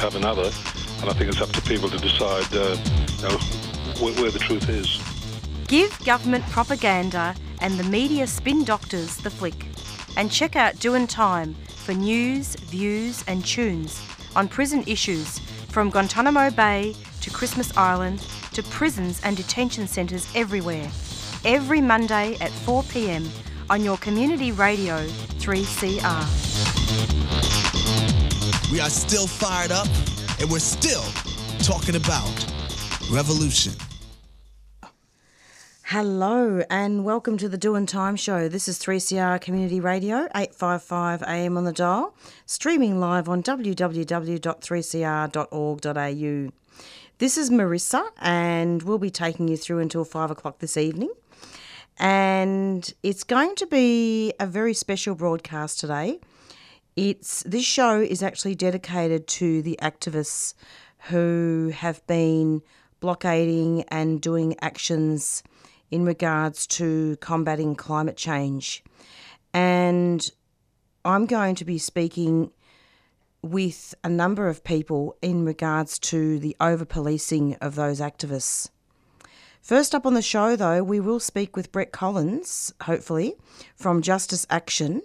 have another. And I think it's up to people to decide uh, you know, where, where the truth is. Give government propaganda and the media spin doctors the flick. And check out Doing Time for news, views, and tunes on prison issues from Guantanamo Bay to Christmas Island to prisons and detention centres everywhere. Every Monday at 4 pm on your community radio 3CR. We are still fired up and we're still talking about revolution. Hello and welcome to the Doing Time Show. This is 3CR Community Radio, 855 AM on the dial, streaming live on www.3cr.org.au. This is Marissa, and we'll be taking you through until five o'clock this evening. And it's going to be a very special broadcast today. It's this show is actually dedicated to the activists who have been blockading and doing actions in regards to combating climate change. And I'm going to be speaking with a number of people in regards to the over policing of those activists. First up on the show, though, we will speak with Brett Collins, hopefully, from Justice Action.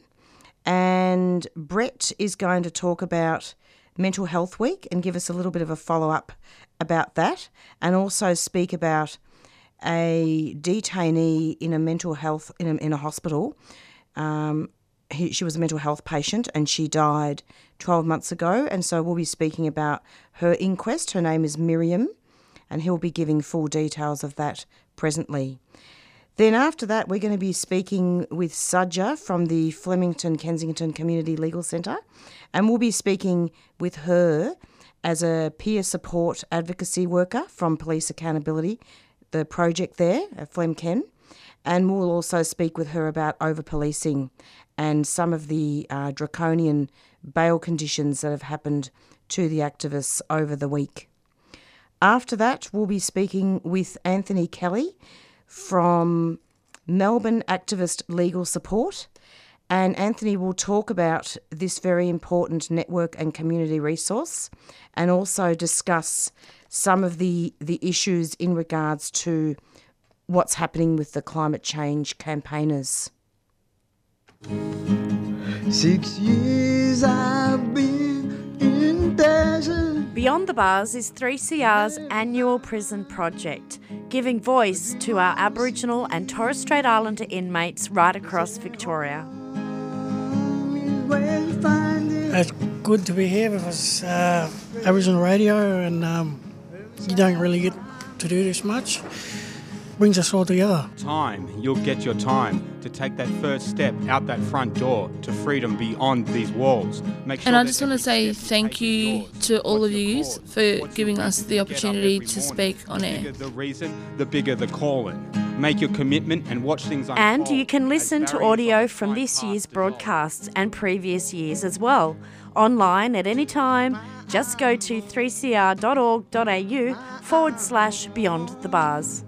And Brett is going to talk about Mental Health Week and give us a little bit of a follow up about that, and also speak about a detainee in a mental health in a, in a hospital. Um, he, she was a mental health patient and she died 12 months ago. And so we'll be speaking about her inquest. Her name is Miriam, and he'll be giving full details of that presently. Then after that, we're going to be speaking with Sajja from the Flemington Kensington Community Legal Centre, and we'll be speaking with her as a peer support advocacy worker from Police Accountability, the project there at FlemKen. And we'll also speak with her about over policing and some of the uh, draconian bail conditions that have happened to the activists over the week. After that, we'll be speaking with Anthony Kelly from Melbourne Activist Legal Support. And Anthony will talk about this very important network and community resource and also discuss some of the, the issues in regards to what's happening with the climate change campaigners. Six years I've been in desert. Beyond the Bars is 3CR's annual prison project, giving voice to our Aboriginal and Torres Strait Islander inmates right across Victoria. It's good to be here because uh, Aboriginal radio and um, you don't really get to do this much. Brings us all together. Time, you'll get your time to take that first step out that front door to freedom beyond these walls. Make sure And I just want to say thank you yours. to all What's of you cause? for What's giving us the opportunity to speak on the air. bigger the reason, the bigger the calling. Make your commitment and watch things unfold. And you can listen to audio from this year's dissolve. broadcasts and previous years as well. Online at any time, just go to 3cr.org.au forward slash beyond the bars.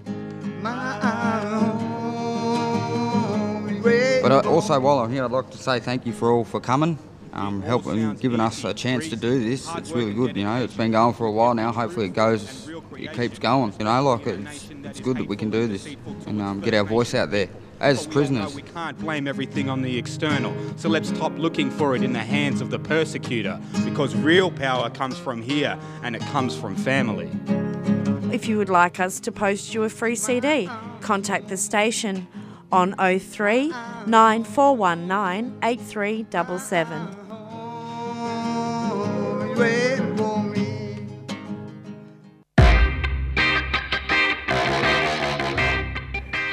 But uh, also, while I'm here, I'd like to say thank you for all for coming, um, helping, giving us a chance to do this. It's really good, you know. It's been going for a while now. Hopefully, it goes, it keeps going. You know, like it's, it's good that we can do this and um, get our voice out there as prisoners. We can't blame everything on the external, so let's stop looking for it in the hands of the persecutor because real power comes from here and it comes from family. If you would like us to post you a free CD, contact the station on 03 9419 8377.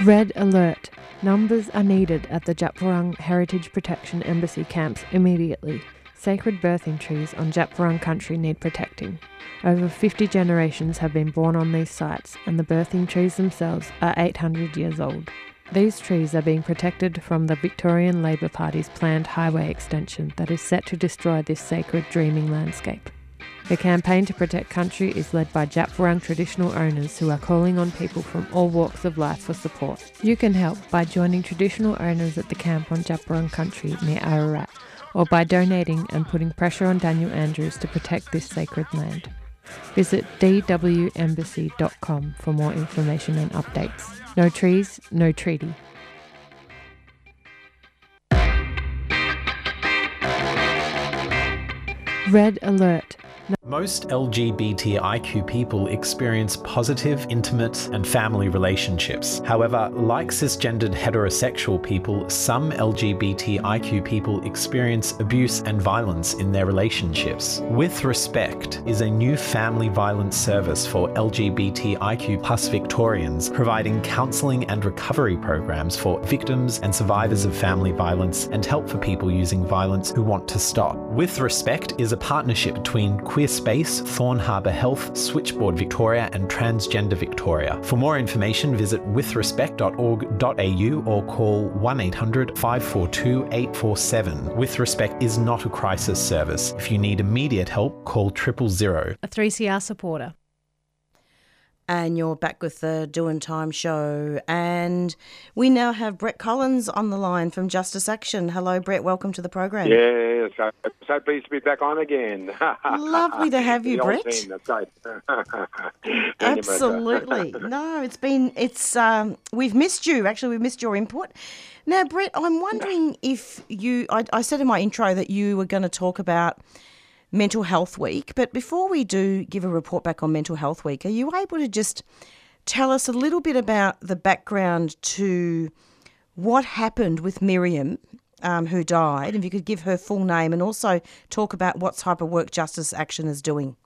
Red alert. Numbers are needed at the Djab Wurrung Heritage Protection Embassy camps immediately. Sacred birthing trees on Djab Wurrung country need protecting. Over 50 generations have been born on these sites, and the birthing trees themselves are 800 years old. These trees are being protected from the Victorian Labor Party's planned highway extension that is set to destroy this sacred dreaming landscape. The campaign to protect country is led by Djab Wurrung traditional owners who are calling on people from all walks of life for support. You can help by joining traditional owners at the camp on Djab Wurrung country near Ararat or by donating and putting pressure on Daniel Andrews to protect this sacred land. Visit dwembassy.com for more information and updates. No trees, no treaty. Red Alert most LGBTIQ people experience positive, intimate, and family relationships. However, like cisgendered heterosexual people, some LGBTIQ people experience abuse and violence in their relationships. With Respect is a new family violence service for LGBTIQ plus Victorians, providing counselling and recovery programs for victims and survivors of family violence and help for people using violence who want to stop. With Respect is a partnership between Queer Space, Thorn Harbour Health, Switchboard Victoria, and Transgender Victoria. For more information, visit withrespect.org.au or call 1 800 542 847. With Respect is not a crisis service. If you need immediate help, call triple zero. A 3CR supporter and you're back with the Doing Time show. And we now have Brett Collins on the line from Justice Action. Hello, Brett. Welcome to the program. Yeah, so, so pleased to be back on again. Lovely to have you, Brett. Team. Absolutely. no, it's been it's um, we've missed you. Actually, we've missed your input. Now, Brett, I'm wondering if you. I, I said in my intro that you were going to talk about Mental Health Week. But before we do give a report back on Mental Health Week, are you able to just tell us a little bit about the background to what happened with Miriam, um, who died? If you could give her full name and also talk about what type of work Justice Action is doing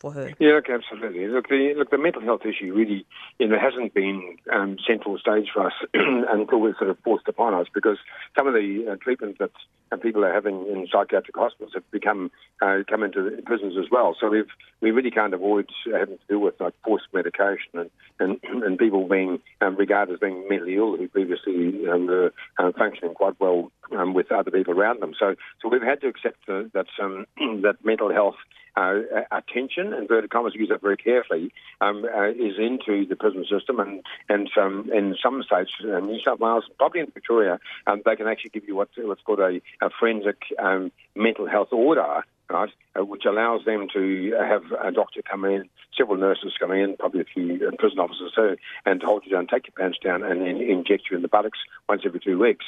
for her. Yeah, look, absolutely. Look, the look, the mental health issue really, you know, hasn't been um, central stage for us until we're sort of forced upon us because some of the uh, that uh, people are having in psychiatric hospitals have become uh, come into prisons as well. So we've we really can't avoid having to deal with like forced medication and and, and people being um, regarded as being mentally ill who previously um, were uh, functioning quite well um, with other people around them. So so we've had to accept that um, that mental health uh, attention, inverted commas, use that very carefully, um, uh, is into the prison system. And, and um, in some states, uh, New South Wales, probably in Victoria, um, they can actually give you what, what's called a, a forensic um, mental health order. Right, uh, which allows them to have a doctor come in, several nurses come in, probably a few uh, prison officers too, and hold you down, take your pants down, and then inject you in the buttocks once every two weeks.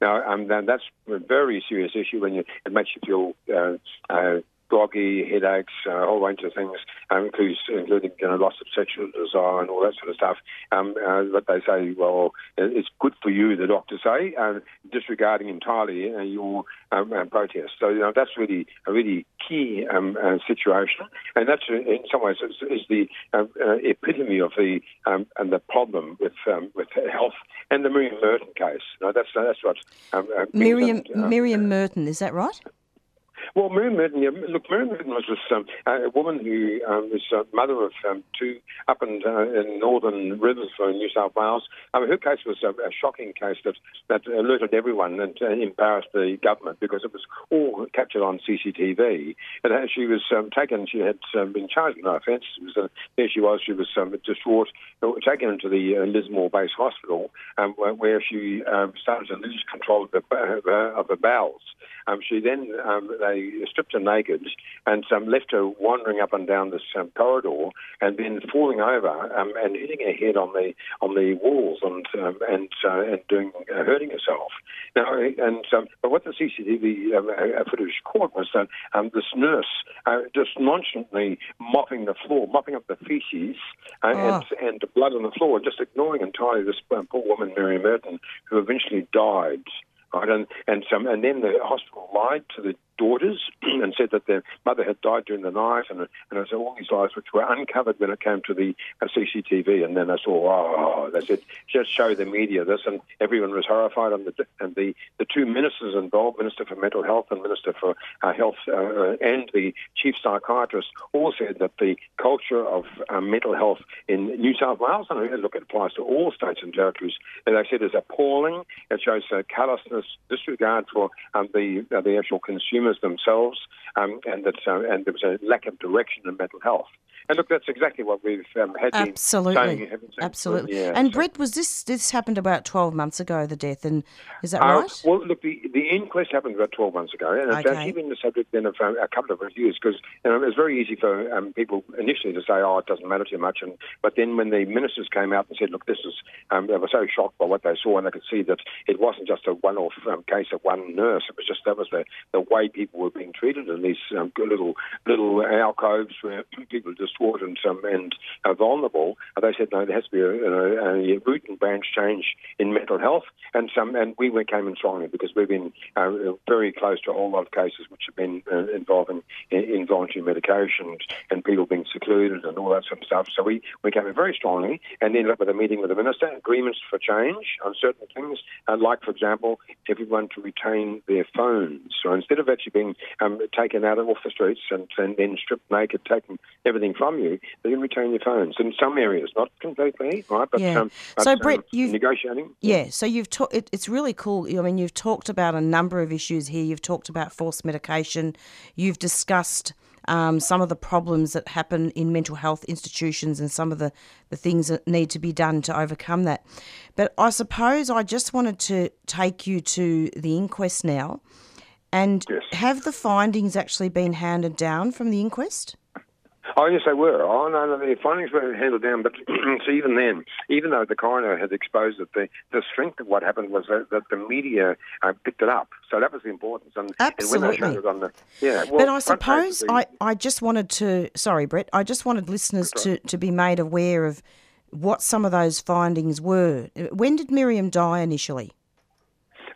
Now, um, that's a very serious issue when you, it makes you feel uh, uh, groggy, headaches, a whole range of things, um, including, including you know, loss of sexual desire and all that sort of stuff. Um, uh, but they say, well, it's good for you, the doctors say, uh, disregarding entirely uh, your um, uh, protest. So you know, that's really a really key um, uh, situation, and that's uh, in some ways is, is the epitome of the um, and the problem with um, with health and the Miriam Merton case. That's that's what Miriam Miriam Merton is that right? Well, Miriam Merton, yeah, look, Miriam Merton was this um, a woman who um, was a mother of um, two up in, uh, in northern rivers for New South Wales. Um, her case was a, a, shocking case that, that alerted everyone and uh, embarrassed the government because it was all captured on CCTV. And uh, she was um, taken, she had um, been charged with no offence. Uh, there she was, she was distraught, uh, taken into the uh, Lismore Base Hospital where she started to lose control of, the, of her bowels. she then, they stripped her naked and um, left her wandering up and down this um, corridor and then falling over um, and hitting her head on the on the walls and um, and uh, and doing uh, hurting herself. Now, and um, but what the CCTV um, uh, footage caught was that this nurse uh, just nonchalantly mopping the floor, mopping up the feces uh, oh. and and the blood on the floor, and just ignoring entirely this poor woman, Mary Merton, who eventually died. Right, and and some, and then the hospital lied to the daughters and said that their mother had died during the night, and and so all these lies which were uncovered when it came to the uh, CCTV, and then they saw, oh, they said just show the media this, and everyone was horrified, and the and the, the two ministers involved, Minister for Mental Health and Minister for uh, Health, uh, and the chief psychiatrist, all said that the culture of uh, mental health in New South Wales, and look, it applies to all states and territories, and they said is appalling. It shows uh, callousness, disregard for um, the uh, the actual consumer consumers themselves, um, and that uh, and there was a lack of direction in mental health. And look, that's exactly what we've um, had Absolutely, saying. been saying for- absolutely. yeah, and so- Brett, was this this happened about twelve months ago? The death, and is that Uh, right? Well, look, the, the inquest happened about 12 months ago, and it's Okay. actually been the subject then of um, a couple of reviews because you know, it was very easy for um, people initially to say, oh, it doesn't matter too much. and But then when the ministers came out and said, look, this is, um, they were so shocked by what they saw, and they could see that it wasn't just a one-off um, case of one nurse. It was just that was the, the way people were being treated in these um, little little alcoves where people are and, and vulnerable. They said, no, there has to be a, a, a root and branch change in mental health. And and we came in strongly because we've been uh, very close to a whole lot of cases which have been uh, involving involuntary medication and people being secluded and all that sort of stuff. So we, we came in very strongly and ended up with a meeting with the minister, agreements for change on certain things, uh, like, for example, everyone to retain their phones. So instead of actually being um, taken out of off the streets and, and then stripped naked, taking everything from you, they can retain your phones in some areas, not completely, right? But, Yeah. um, but So, um, you've- negotiating. Yeah, so you've ta- it, it's really cool. I mean, you've talked about a number of issues here. You've talked about forced medication. You've discussed um, some of the problems that happen in mental health institutions and some of the, the things that need to be done to overcome that. But I suppose I just wanted to take you to the inquest now. And have the findings actually been handed down from the inquest? Oh, yes, they were. Oh, no, no, the findings were handled down. But so even then, even though the coroner had exposed it, the, the strength of what happened was that, that the media uh, picked it up. So that was the importance. And, and Absolutely. on the, yeah. Well, but I front page of suppose I, I just wanted to, sorry, Brett, I just wanted listeners to, to be made aware of what some of those findings were. When did Miriam die initially?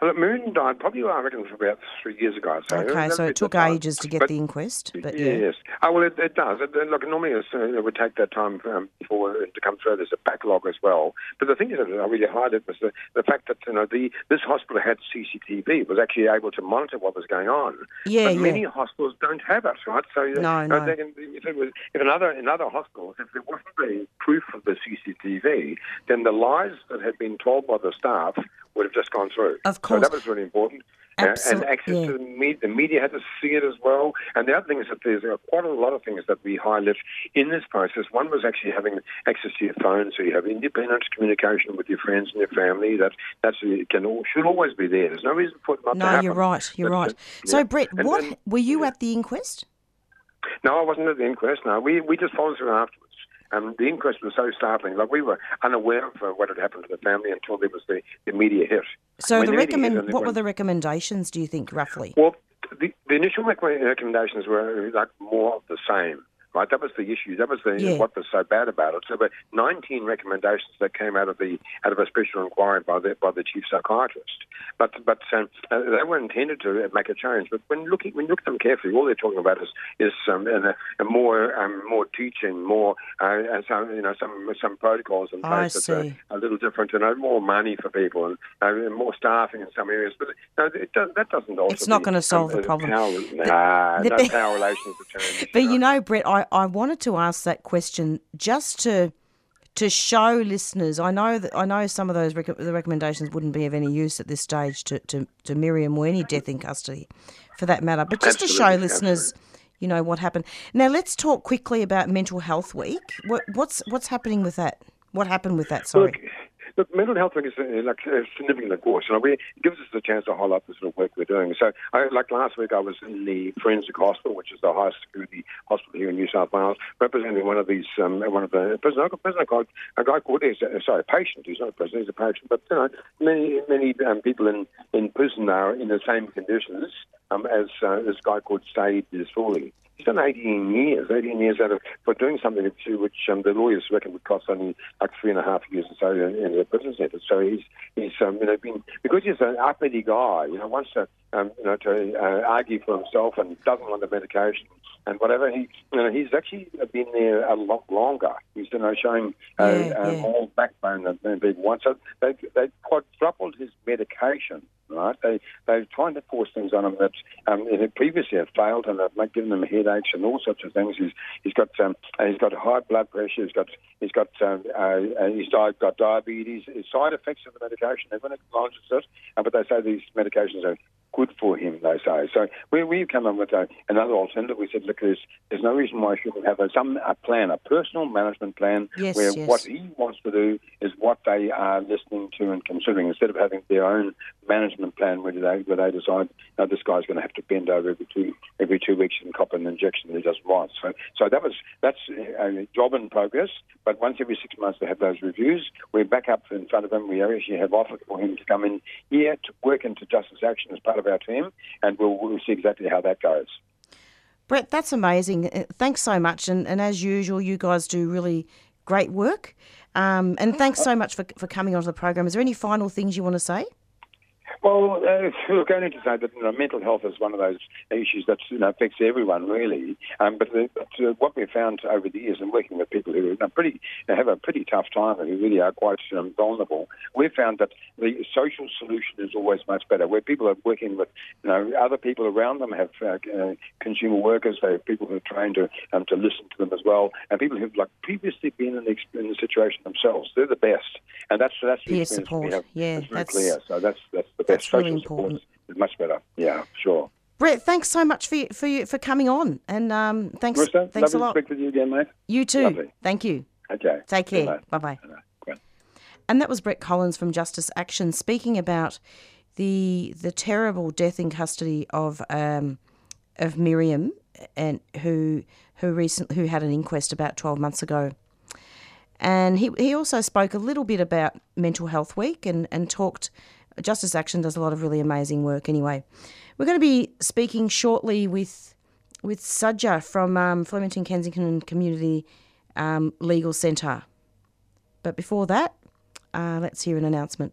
Well, Moon died probably, I reckon, for about three years ago. I'd. Okay, so it took ages to get But- the inquest. But yeah. Yes. Oh, well, it, it does. It, it- look, normally it's, uh, it would take that time um, for it to come through. There's a backlog as well. But the thing is that I really highlighted was the, the fact that you know the this hospital had CCTV, was actually able to monitor what was going on. Yeah, but yeah. many hospitals don't have it, right? So No, no. they can, if, it was, if another in other hospitals, if there wasn't the proof of the CCTV, then the lies that had been told by the staff would have just gone through. Of So course. that was really important. Uh, Absol- and access yeah. to the media, the media had to see it as well. And the other thing is that there's uh, quite a lot of things that we highlight in this process. One was actually having access to your phone, so you have independent communication with your friends and your family. That that's it can all, should always be there. There's no reason for it not to No, you're right. You're But, uh, right. So, yeah. Brett, And- what were you at the inquest? no, I wasn't at the inquest. No, we we just followed through afterwards. Um, the inquest was so startling. Like we were unaware of uh, what had happened to the family until there was the, the media hit. So, When the hit recommend and what were the recommendations? Do you think roughly? Well, the, the initial recommendations were like more of the same. Right, that was the issue. That was the Yeah. what was so bad about it. So, there were 19 recommendations that came out of the out of a special inquiry by the by the chief psychiatrist. But but um, uh, they were intended to make a change. But when looking when you look at them carefully, all they're talking about is is um, and a, a more um, more teaching, more uh, and some you know some some protocols I place that are a little different, and uh, more money for people and uh, more staffing in some areas. But no, it does, that doesn't. It's not gonna solve um, the uh, problem. Power, nah, the- no power relations. But you know, Brett, I, I wanted to ask that question just to to show listeners. I know that I know some of those rec- the recommendations wouldn't be of any use at this stage to, to, to Miriam or any death in custody, for that matter. But just to show Absolutely, listeners, you know what happened. Now let's talk quickly about Mental Health Week. What, what's what's happening with that? What happened with that? Sorry. Look, look, mental health is uh, like a significant course. You know, we, it gives us the chance to highlight the sort of work we're doing. So, I, like last week, I was in the Forensic Hospital, which is the highest security hospital here in New South Wales, representing one of these, um, one of the prisoner, a prisoner called a guy called, a, sorry, a patient. He's not a prisoner, he's a patient. But you know, many many um, people in in prison are in the same conditions um, as uh, this guy called Saeed Disfuli. He's done 18 years, 18 years out of for doing something which, which um, the lawyers reckon would cost only like three and a half years or so in, the prison sentence. So he's he's um, you know been because he's an uppity guy, you know, wants to um, you know to uh, argue for himself and doesn't want the medication and whatever. He you know he's actually been there a lot longer. He's you know showing uh, Yeah, uh, yeah. more backbone than, than people want. So they they quadrupled his medication. Right, they they're trying to force things on him that um, previously had failed, and like, given him headaches and all sorts of things. He's he's got um, he's got high blood pressure. He's got he's got um, uh, he's di- got diabetes. His side effects of the medication, everyone acknowledges it, uh, but they say these medications are good for him, they say. So we, we've come up with a, another alternative. We said, look, there's, there's no reason why he shouldn't have a, some a plan, a personal management plan, Yes, where yes. what he wants to do is what they are listening to and considering, instead of having their own management plan where they, where they decide, no, this guy's going to have to bend over every two every two weeks and cop an injection that he doesn't want. So, so that was that's a job in progress. But once every six months they have those reviews. We're back up in front of him. We actually have offered for him to come in here to work into Justice Action as part of our team, and we'll, we'll see exactly how that goes. Brett, that's amazing. Uh, Thanks so much. And, and as usual, you guys do really great work. Um, and thanks so much for, for coming onto the program. Is there any final things you want to say? Well, uh, look, need to say that you know, mental health is one of those issues that you know, affects everyone really. Um, but the, but uh, what we've found over the years, and working with people who are pretty have a pretty tough time and who really are quite um, vulnerable, we've found that the social solution is always much better. Where people are working with you know other people around them, have uh, uh, consumer workers, they have people who are trained to um, to listen to them as well, and people who've like previously been in the, in the situation themselves. They're the best, and that's that's the Peer support, yeah, that's- clear. So that's that's the best. that's really important. is much better. Yeah, sure. Brett, thanks so much for you, for you, for coming on, and um, thanks Marissa, thanks a lot. to speak with you again, mate. You too. Lovely. Thank you. Okay. Take care. Bye bye. And that was Brett Collins from Justice Action speaking about the the terrible death in custody of um, of Miriam and who who recent who had an inquest about twelve months ago. And he, he also spoke a little bit about Mental Health Week and, and talked. Justice Action does a lot of really amazing work anyway. We're going to be speaking shortly with with Sajja from um, Flemington Kensington Community um, Legal Centre. But before that, uh, let's hear an announcement.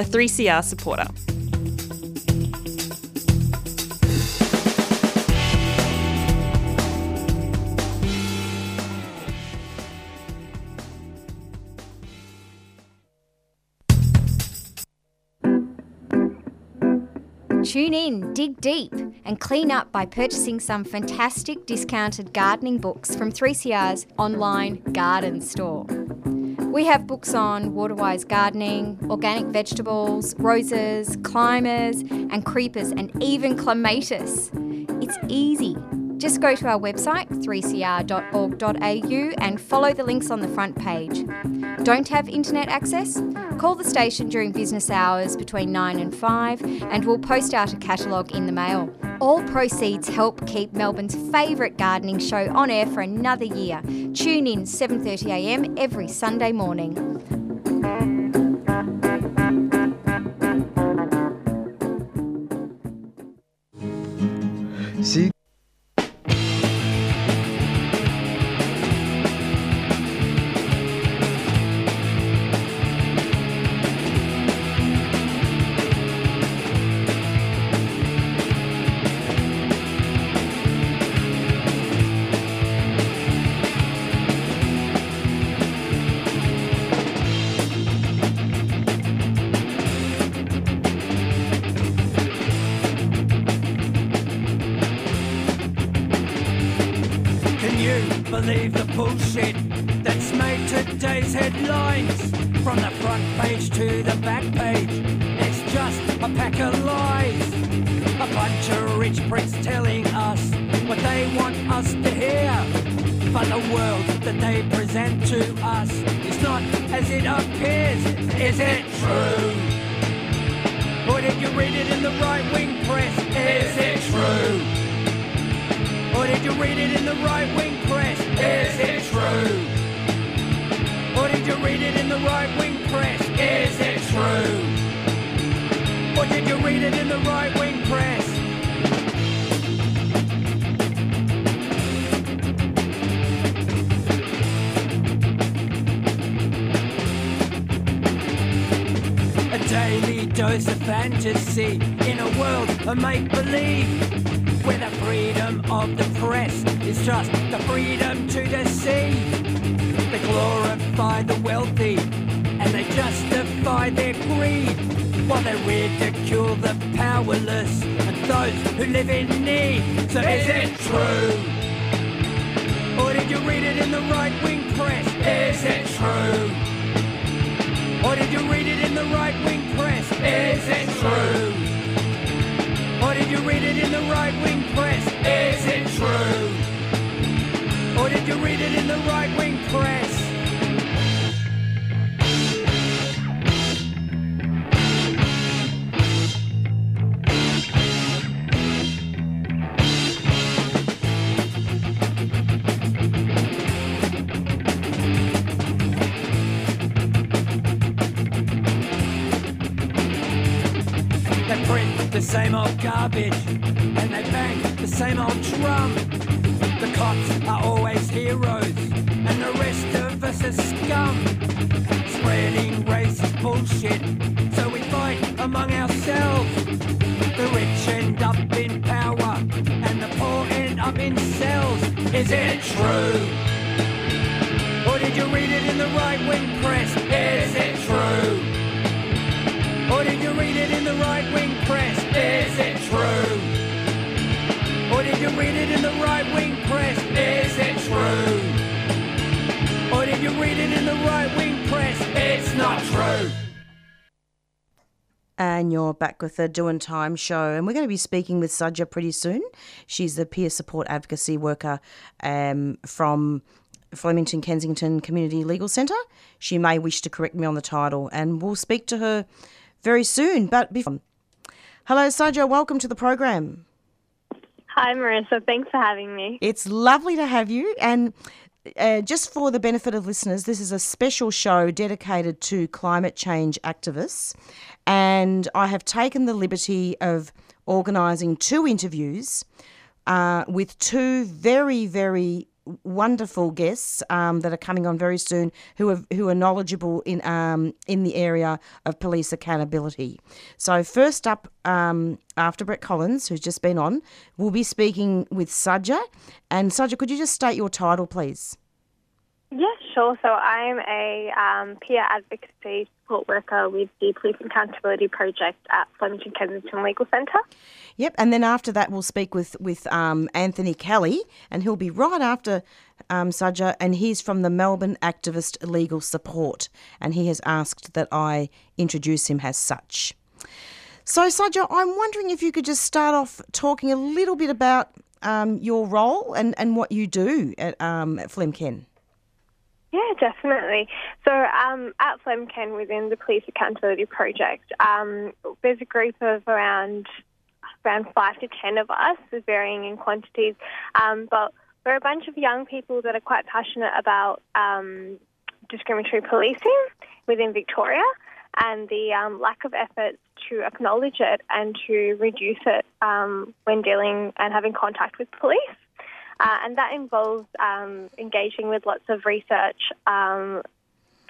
a 3CR supporter. Tune in, dig deep, and clean up by purchasing some fantastic discounted gardening books from 3CR's online garden store. We have books on water-wise gardening, organic vegetables, roses, climbers, and creepers, and even clematis. It's easy. Just go to our website, 3cr.org.au, and follow the links on the front page. Don't have internet access? Call the station during business hours between 9 and 5, and we'll post out a catalogue in the mail. All proceeds help keep Melbourne's favourite gardening show on air for another year. Tune in 7.30am every Sunday morning. See believe the bullshit that's made today's headlines? From the front page to the back page, it's just a pack of lies. A bunch of rich pricks telling us what they want us to hear. But the world that they present to us is not as it appears. Is it true? Or did you read it in the right wing press? Is it true? Or did you read it in the right wing press? Is it true? Or did you read it in the right wing press? Is it true? Or did you read it in the right wing press? A daily dose of fantasy in a world of make believe. Where the freedom of the press is just the freedom to deceive. They glorify the wealthy and they justify their greed. While they ridicule the powerless and those who live in need. So is it true? Or did you read it in the right wing press? Is it true? Or did you read it in the right wing press? Is it true? Did you read it in the right wing press? Is it true? Or did you read it in the right wing press? Same old garbage and they bang the same old drum. The cops are always heroes and the rest of us are scum. Spreading racist bullshit, so we fight among ourselves. The rich end up in power and the poor end up in cells. Is it true? Or did you read it in the right wing press? Is it true? Or did you read it in the right wing press? You read it in the right wing press? Is it true? Or did you read it in the right wing press? It's not true. And you're back with the Doing Time show. And we're going to be speaking with Sajja pretty soon. She's the peer support advocacy worker um, from Flemington Kensington Community Legal Centre. She may wish to correct me on the title, and we'll speak to her very soon. But before. Hello, Sajja. Welcome to the program. Hi, Marissa. Thanks for having me. It's lovely to have you. And uh, just for the benefit of listeners, this is a special show dedicated to climate change activists. And I have taken the liberty of organising two interviews uh, with two very, very wonderful guests um, that are coming on very soon who are who are knowledgeable in um, in the area of police accountability. So first up, um, after Brett Collins, who's just been on, we'll be speaking with Sajja. And Sajja, could you just state your title, please? Yeah, sure. So I'm a um, peer advocacy support worker with the Police Accountability Project at Flemington Kensington Legal Centre. Yep, and then after that, we'll speak with with um, Anthony Kelly, and he'll be right after um, Sajja, and he's from the Melbourne Activist Legal Support, and he has asked that I introduce him as such. So, Sajja, I'm wondering if you could just start off talking a little bit about um, your role and, and what you do at, um, at Flemken. Yeah, definitely. So um, at Flemken, within the Police Accountability Project, um, there's a group of around around five to ten of us, varying in quantities, um, but we're a bunch of young people that are quite passionate about um, discriminatory policing within Victoria and the um, lack of efforts to acknowledge it and to reduce it um, when dealing and having contact with police. Uh, and that involves um, engaging with lots of research, um,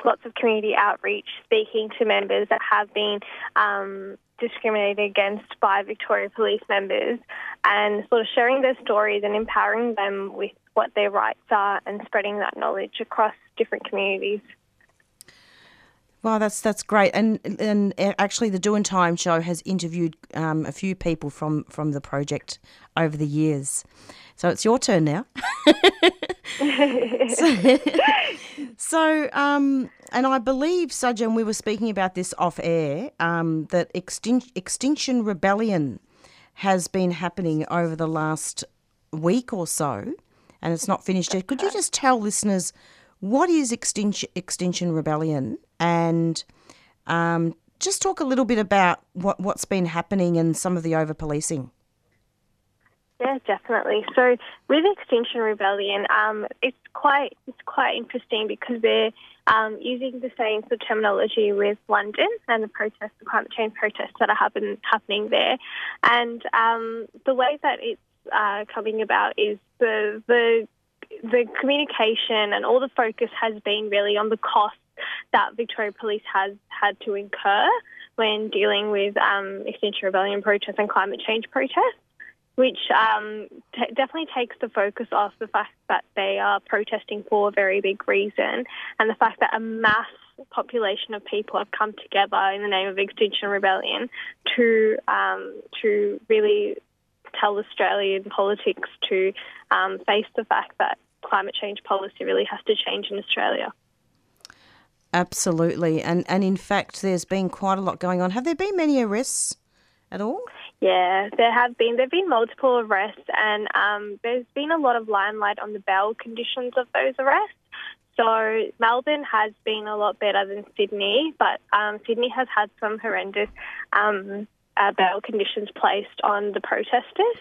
lots of community outreach, speaking to members that have been um, discriminated against by Victoria Police members, and sort of sharing their stories and empowering them with what their rights are and spreading that knowledge across different communities. Wow, that's that's great, and and actually, the Doing Time show has interviewed um, a few people from from the project over the years. So it's your turn now. so, so um, and I believe, Sajja, and we were speaking about this off air, um, that Extin- Extinction Rebellion has been happening over the last week or so, and it's not finished yet. Could you just tell listeners what is Extinction, Extinction Rebellion and um, just talk a little bit about what, what's been happening and some of the over policing? Yeah, definitely. So with Extinction Rebellion, um, it's quite it's quite interesting because they're um, using the same sort of terminology with London and the protests, the climate change protests that are happen, happening there, and um, the way that it's uh, coming about is the the the communication and all the focus has been really on the cost that Victoria Police has had to incur when dealing with um, Extinction Rebellion protests and climate change protests, which um, t- definitely takes the focus off the fact that they are protesting for a very big reason and the fact that a mass population of people have come together in the name of Extinction Rebellion to um, to really tell Australian politics to um, face the fact that climate change policy really has to change in Australia. Absolutely, and and in fact, there's been quite a lot going on. Have there been many arrests at all? Yeah, there have been. There have been multiple arrests, and um, there's been a lot of limelight on the bail conditions of those arrests. So Melbourne has been a lot better than Sydney, but um, Sydney has had some horrendous um, uh, bail conditions placed on the protesters,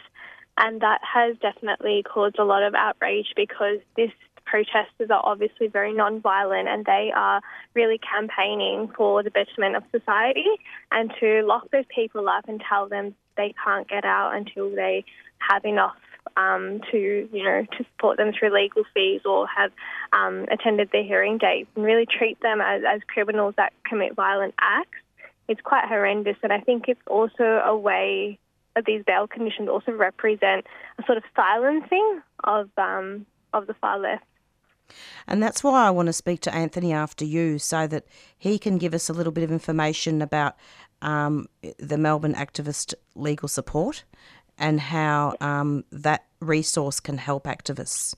and that has definitely caused a lot of outrage because this protesters are obviously very non-violent and they are really campaigning for the betterment of society and to lock those people up and tell them they can't get out until they have enough um, to you know to support them through legal fees or have um, attended their hearing dates and really treat them as, as criminals that commit violent acts. It's quite horrendous, and I think it's also a way that these bail conditions also represent a sort of silencing of um, of the far left. And that's why I want to speak to Anthony after you so that he can give us a little bit of information about um, the Melbourne activist legal support and how um, that resource can help activists.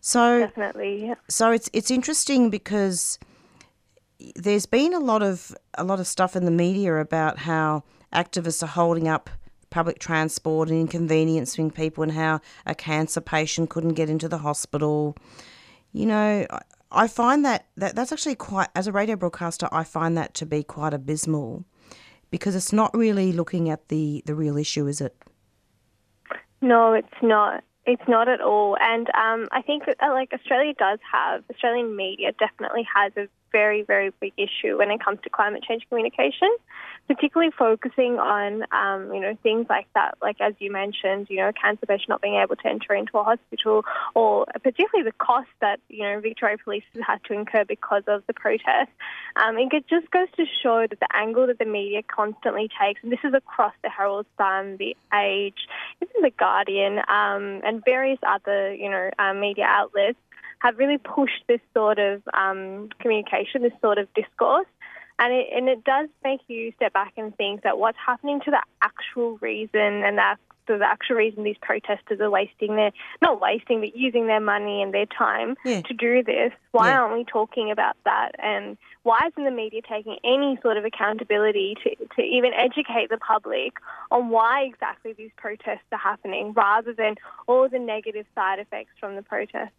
So definitely, yeah. So it's it's interesting because there's been a lot of a lot of stuff in the media about how activists are holding up public transport and inconveniencing people and how a cancer patient couldn't get into the hospital you know, I find that, that that's actually quite, as a radio broadcaster, I find that to be quite abysmal because it's not really looking at the, the real issue, is it? No, it's not. It's not at all. And um, I think that, uh, like Australia does have, Australian media definitely has a very, very big issue when it comes to climate change communication particularly focusing on, um, you know, things like that, like as you mentioned, you know, cancer patient not being able to enter into a hospital, or particularly the cost that, you know, Victoria Police has had to incur because of the protest. Um, it just goes to show that the angle that the media constantly takes, and this is across the Herald Sun, the Age, even the Guardian, um, and various other, you know, uh, media outlets, have really pushed this sort of um, communication, this sort of discourse. And it, and it does make you step back and think that what's happening to the actual reason and that the actual reason these protesters are wasting their, not wasting, but using their money and their time yeah. to do this. Why Yeah. aren't we talking about that? And why isn't the media taking any sort of accountability to, to even educate the public on why exactly these protests are happening rather than all the negative side effects from the protests?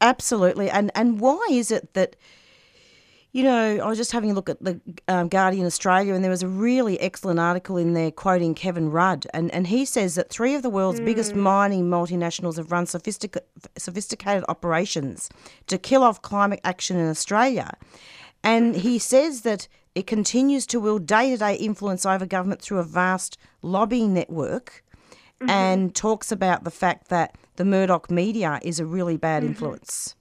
Absolutely. And and why is it that you know, I was just having a look at the um, Guardian Australia, and there was a really excellent article in there quoting Kevin Rudd, and, and he says that three of the world's biggest hmm. mining multinationals have run sophistic- sophisticated operations to kill off climate action in Australia, and he says that it continues to wield day to day influence over government through a vast lobbying network, mm-hmm. and talks about the fact that the Murdoch media is a really bad mm-hmm. influence.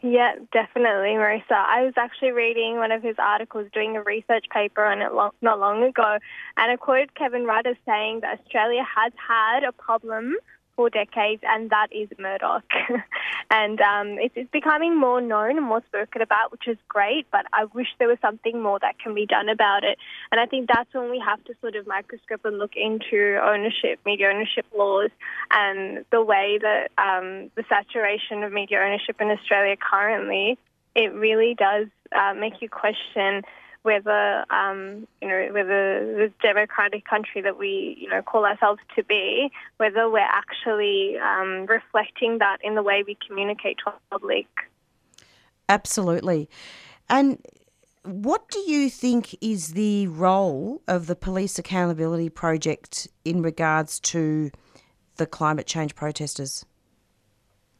Yeah, definitely, Marissa. I was actually reading one of his articles, doing a research paper on it long, not long ago, and I quoted Kevin Rudd as saying that Australia has had a problem for decades, and that is Murdoch. and um, it's, it's becoming more known and more spoken about, which is great, but I wish there was something more that can be done about it. And I think that's when we have to sort of microscope and look into ownership, media ownership laws, and the way that um, the saturation of media ownership in Australia currently, it really does uh, make you question whether um, you know whether the democratic country that we you know call ourselves to be, whether we're actually um, reflecting that in the way we communicate to our public. Absolutely. And what do you think is the role of the Police Accountability Project in regards to the climate change protesters?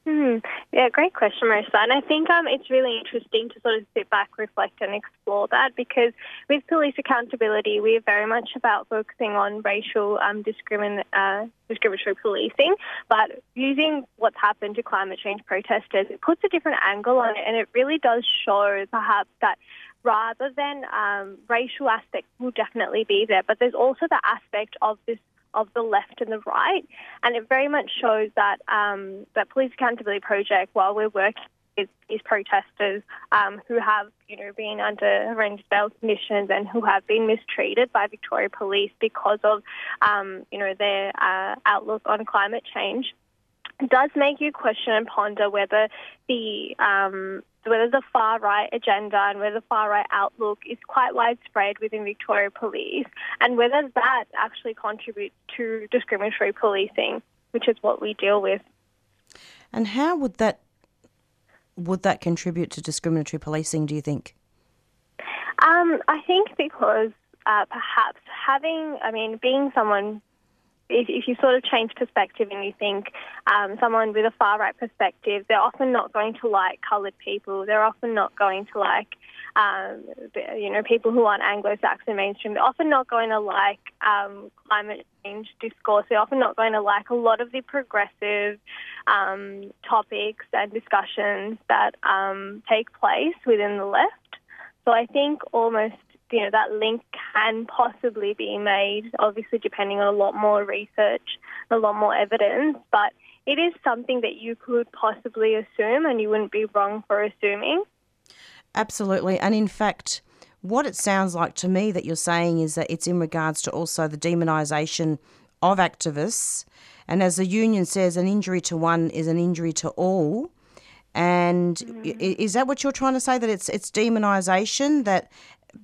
Hmm. Yeah, great question, Marissa. And I think um, it's really interesting to sort of sit back, reflect, and explore that because with police accountability, we are very much about focusing on racial um, discrimin- uh, discriminatory policing, but using what's happened to climate change protesters, it puts a different angle on it, and it really does show perhaps that rather than um, racial aspects will definitely be there, but there's also the aspect of this of the left and the right, and it very much shows that um, that Police Accountability Project, while we're working with these protesters um, who have, you know, been under horrendous bail conditions and who have been mistreated by Victoria Police because of, um, you know, their uh, outlook on climate change, does make you question and ponder whether the um, whether the far right agenda and whether the far right outlook is quite widespread within Victoria Police, and whether that actually contributes to discriminatory policing, which is what we deal with. And how would that would that contribute to discriminatory policing? Do you think? Um, I think because uh, perhaps having, I mean, being someone if, if you sort of change perspective and you think um, someone with a far right perspective, they're often not going to like coloured people. They're often not going to like, um, you know, people who aren't Anglo-Saxon mainstream. They're often not going to like um, climate change discourse. They're often not going to like a lot of the progressive um, topics and discussions that um, take place within the left. So I think almost you know that link can possibly be made, obviously depending on a lot more research, a lot more evidence, but it is something that you could possibly assume, and you wouldn't be wrong for assuming. Absolutely, and in fact, what it sounds like to me that you're saying is that it's in regards to also the demonisation of activists, and as the union says, an injury to one is an injury to all. And mm-hmm. is that what you're trying to say? That it's it's demonisation that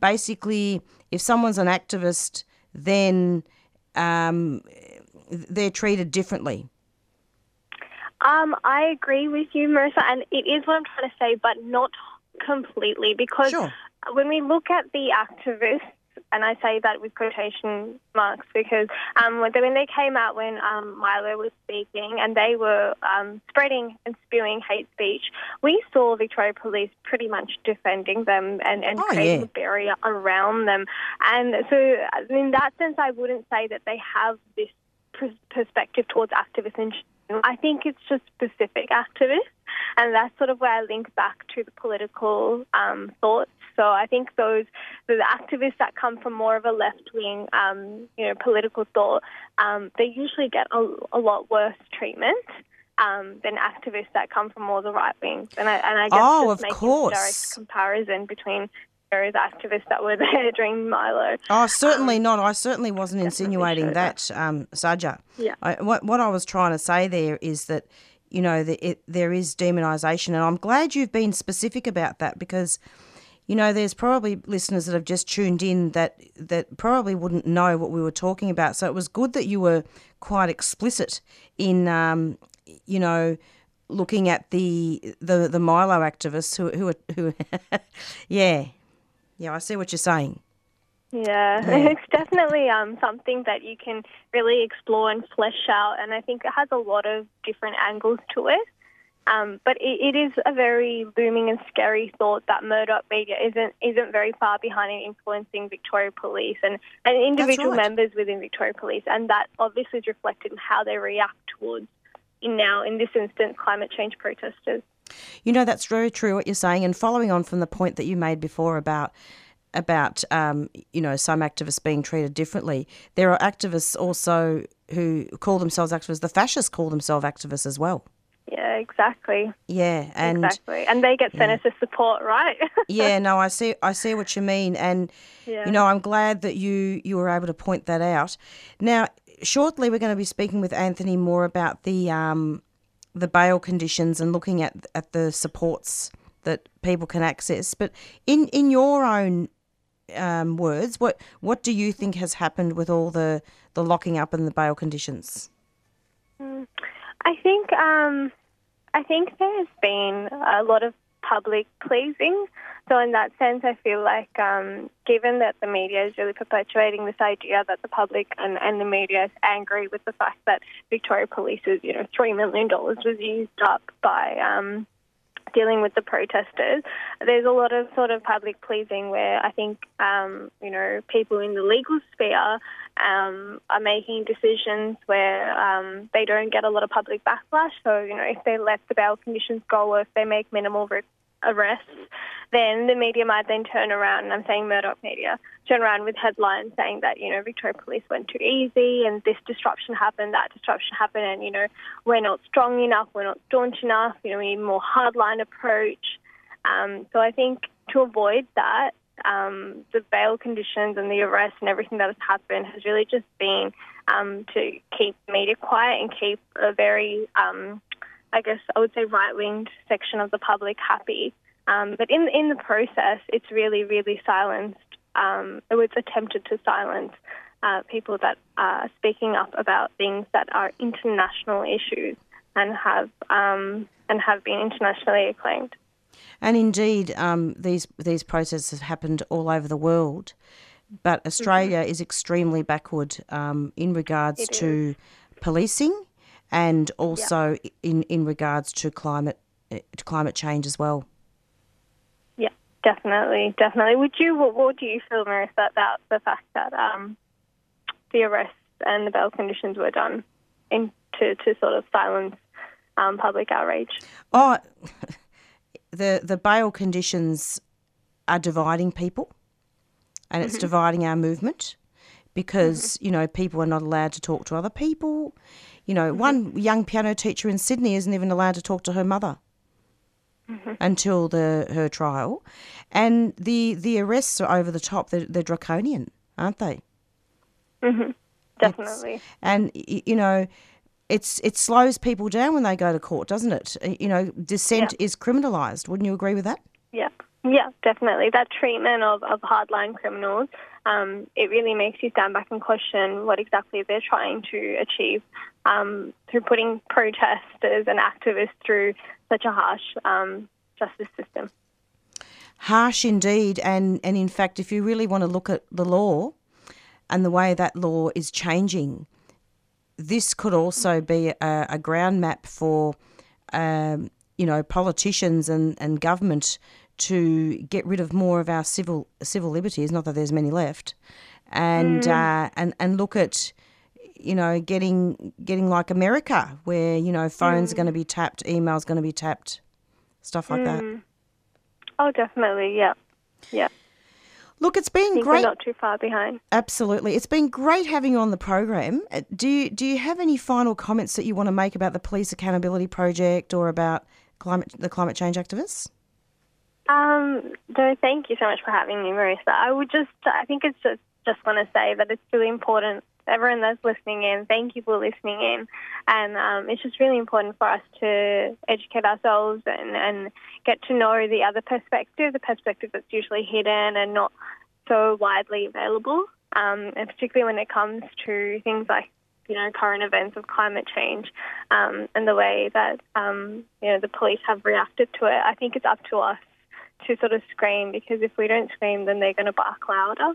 basically, if someone's an activist, then um, they're treated differently. Um, I agree with you, Marissa, and it is what I'm trying to say, but not completely because sure. when we look at the activists and I say that with quotation marks because um, when they came out when um, Milo was speaking and they were um, spreading and spewing hate speech, we saw Victoria Police pretty much defending them and, and oh, creating yeah. a barrier around them. And so, in that sense, I wouldn't say that they have this perspective towards activists in I think it's just specific activists, and that's sort of where I link back to the political um, thoughts so I think those the activists that come from more of a left wing, um, you know, political thought, um, they usually get a, a lot worse treatment. Um, than activists that come from more the right wing, and I, and I guess oh, just making course. a direct comparison between those activists that were there during Milo. Oh, certainly um, not. I certainly wasn't insinuating that, um, Saja. Yeah. I, what, what I was trying to say there is that, you know, the, it, there is demonisation, and I'm glad you've been specific about that because you know, there's probably listeners that have just tuned in that that probably wouldn't know what we were talking about. So it was good that you were quite explicit in, um, you know, looking at the the the Milo activists who who who, yeah, yeah, I see what you're saying. Yeah, Yeah. it's definitely um, something that you can really explore and flesh out, and I think it has a lot of different angles to it. Um, but it, it is a very looming and scary thought that Murdoch media isn't isn't very far behind in influencing Victoria Police and, and individual right. members within Victoria Police, and that obviously is reflected in how they react towards, in now in this instance, climate change protesters. You know, that's very true what you're saying. And following on from the point that you made before about about um, you know some activists being treated differently, there are activists also who call themselves activists. The fascists call themselves activists as well. Yeah, exactly. Yeah, and exactly, and they get senator support, right? yeah, no, I see. I see what you mean, and Yeah. you know, I'm glad that you you were able to point that out. Now, shortly, we're going to be speaking with Anthony more about the um, the bail conditions and looking at at the supports that people can access. But in in your own um, words, what what do you think has happened with all the the locking up and the bail conditions? Mm, I think um, I think there's been a lot of public pleasing. So in that sense, I feel like um, given that the media is really perpetuating this idea that the public and, and the media is angry with the fact that Victoria Police's you know three million dollars was used up by um, dealing with the protesters. There's a lot of sort of public pleasing where I think, um, you know, people in the legal sphere um, are making decisions where um, they don't get a lot of public backlash. So, you know, if they let the bail conditions go or if they make minimal re- arrests, then the media might then turn around, and I'm saying Murdoch media, turn around with headlines saying that, you know, Victoria Police went too easy and this disruption happened, that disruption happened, and, you know, we're not strong enough, we're not staunch enough, you know, we need a more hardline approach. Um, so I think to avoid that, um, the bail conditions and the arrest and everything that has happened has really just been um, to keep media quiet and keep a very, um, I guess I would say, right winged section of the public happy. Um, but in in the process, it's really, really silenced. Um, it was attempted to silence uh, people that are speaking up about things that are international issues and have um, and have been internationally acclaimed. And indeed, um, these these processes have happened all over the world, but Australia is extremely backward um, in regards It to policing, and also in in regards to climate uh, to climate change as well. Yeah, definitely, definitely. Would you? What, what do you feel, Marissa, about the fact that um, the arrests and the bail conditions were done in to, to sort of silence um, public outrage? Oh, the the bail conditions are dividing people, and it's Mhm. dividing our movement because you know people are not allowed to talk to other people. You know, one young piano teacher in Sydney isn't even allowed to talk to her mother until the her trial, and the the arrests are over the top. They're, they're draconian, aren't they? hmm Definitely. And you know, it's it slows people down when they go to court, doesn't it? Uh, You know, dissent is criminalised. Wouldn't you agree with that? Yeah, yeah, definitely. That treatment of, of hardline criminals, um, it really makes you stand back and question what exactly they're trying to achieve um, through putting protesters and activists through such a harsh um, justice system. Harsh indeed, and and in fact, if you really want to look at the law and the way that law is changing, this could also be a, a ground map for, um, you know, politicians and, and government to get rid of more of our civil civil liberties. Not that there's many left, and Mm. uh, and and look at. You know, getting getting like America, where you know phones are Mm. going to be tapped, emails going to be tapped, stuff like that. Mm. Oh, definitely. Yeah, yeah. Look, it's been great. we're not too far behind. Absolutely, it's been great having you on the program. Uh, Do you do you have any final comments that you want to make about the Police Accountability Project or about climate the climate change activists? Um, no, thank you so much for having me, Marissa. I would just, I think it's just, just want to say that it's really important. Everyone that's listening in, thank you for listening in. And um, it's just really important for us to educate ourselves and, and get to know the other perspective, the perspective that's usually hidden and not so widely available. Um, and particularly when it comes to things like you know, current events of climate change um, and the way that, um, you know, the police have reacted to it. I think it's up to us to sort of scream because if we don't scream, then they're going to bark louder.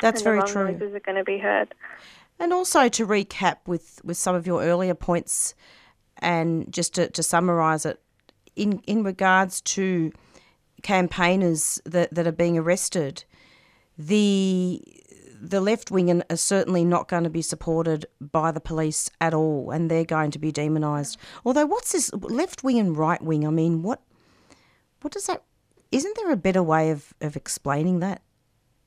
That's very true. noises are going to be heard. And also to recap with, with some of your earlier points, and just to, to summarise it, in in regards to campaigners that, that are being arrested, the the left wing are certainly not going to be supported by the police at all, and they're going to be demonised. Although, what's this left wing and right wing? I mean, what what does that? Isn't there a better way of, of explaining that?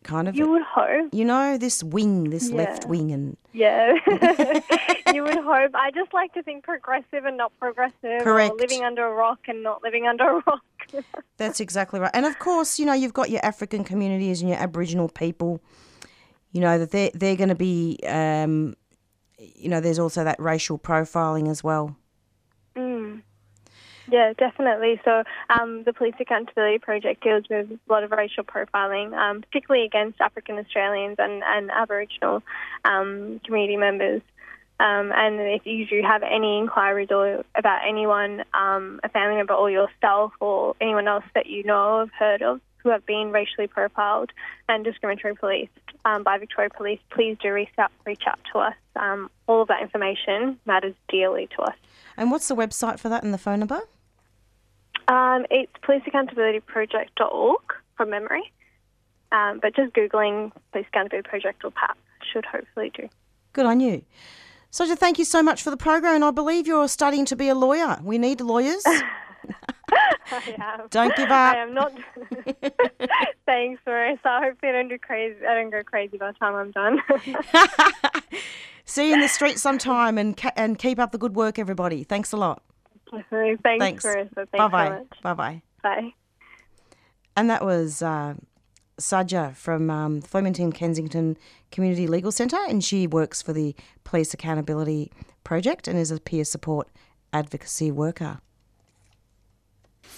Kind of. You would hope. You know, this wing, this left wing, and Yeah, you would hope. I just like to think progressive and not progressive, Correct. or living under a rock and not living under a rock. That's exactly right. And of course, you know, you've got your African communities and your Aboriginal people. You know that they're they're going to be. Um, you know, there's also that racial profiling as well. Mm. Yeah, definitely. So um, the Police Accountability Project deals with a lot of racial profiling, um, particularly against African Australians and, and Aboriginal um, community members. Um, and if you do have any inquiries or about anyone, um, a family member or yourself or anyone else that you know of, heard of, who have been racially profiled and discriminatory policed um, by Victoria Police, please do reach out, reach out to us. All of that information matters dearly to us. And what's the website for that and the phone number? Um, it's policeaccountabilityproject.org from memory. Um, but just Googling Police Accountability Project or PAP should hopefully do. Good on you. Soja, thank you so much for the program. And I believe you're studying to be a lawyer. We need lawyers. Don't give up. I am not. Thanks, Marissa. Hopefully, I don't do crazy. I don't go crazy by the time I'm done. See you in the street sometime and ca- and keep up the good work, everybody. Thanks a lot. Thanks, Thanks. Marissa. Thanks Bye bye. so much. Bye bye. Bye. And that was uh, Saja from um, Flemington Kensington Community Legal Centre, and she works for the Police Accountability Project and is a peer support advocacy worker.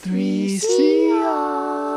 3CR.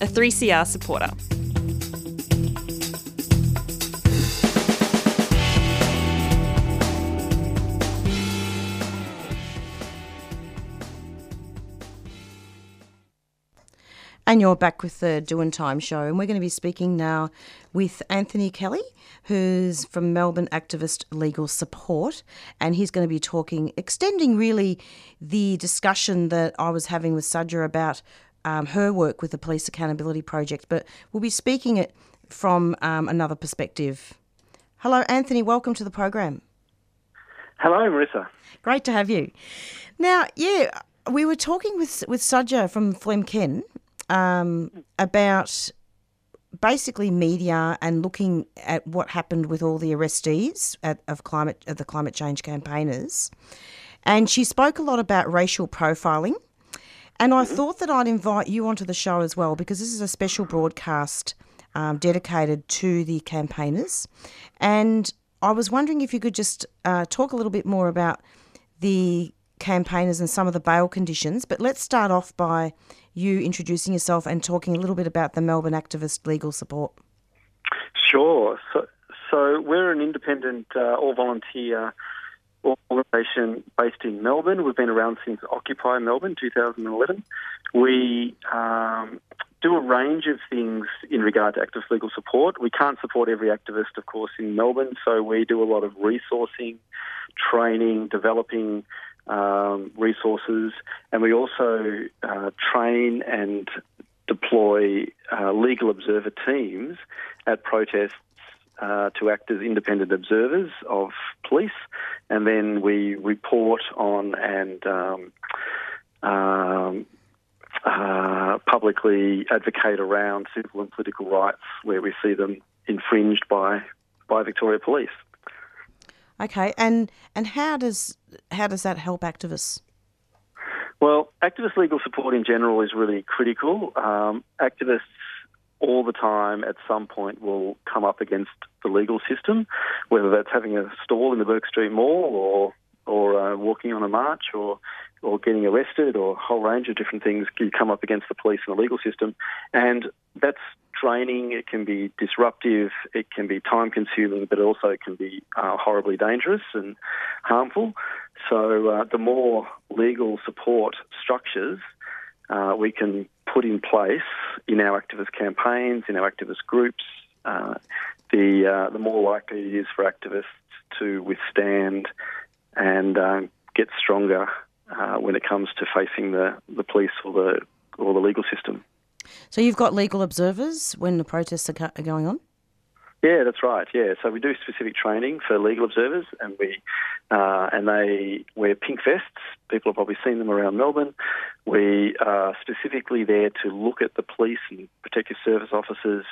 a 3CR supporter. And you're back with the Doing Time show, and we're going to be speaking now with Anthony Kelly, who's from Melbourne Activist Legal Support, and he's going to be talking, extending really the discussion that I was having with Sadja about um, her work with the Police Accountability Project, but we'll be speaking it from um, another perspective. Hello, Anthony. Welcome to the program. Hello, Marissa. Great to have you. Now, yeah, we were talking with with Sadja from Flemken um, about basically media and looking at what happened with all the arrestees at, of climate of the climate change campaigners, and she spoke a lot about racial profiling. And I thought that I'd invite you onto the show as well because this is a special broadcast um, dedicated to the campaigners. And I was wondering if you could just uh, talk a little bit more about the campaigners and some of the bail conditions. But let's start off by you introducing yourself and talking a little bit about the Melbourne Activist Legal Support. Sure. So, so we're an independent, uh, all volunteer organisation based in Melbourne. We've been around since Occupy Melbourne 2011. We um, do a range of things in regard to activist legal support. We can't support every activist, of course, in Melbourne, so we do a lot of resourcing, training, developing um, resources, and we also uh, train and deploy uh, legal observer teams at protests uh, to act as independent observers of police, and then we report on and um, um, uh, publicly advocate around civil and political rights where we see them infringed by by Victoria Police. Okay, and and how does how does that help activists? Well, activist legal support in general is really critical. Um, activists all the time at some point will come up against the legal system, whether that's having a stall in the Bourke Street Mall or or uh, walking on a march or or getting arrested or a whole range of different things you come up against the police and the legal system. And that's draining, it can be disruptive, it can be time consuming, but also it can be uh, horribly dangerous and harmful. So uh, the more legal support structures uh, we can put in place in our activist campaigns, in our activist groups, uh, the uh, the more likely it is for activists to withstand and uh, get stronger uh, when it comes to facing the, the police or the or the legal system. So you've got legal observers when the protests are going on. Yeah, that's right. Yeah, so we do specific training for legal observers, and we uh, and they wear pink vests. People have probably seen them around Melbourne. We are specifically there to look at the police and protective service officers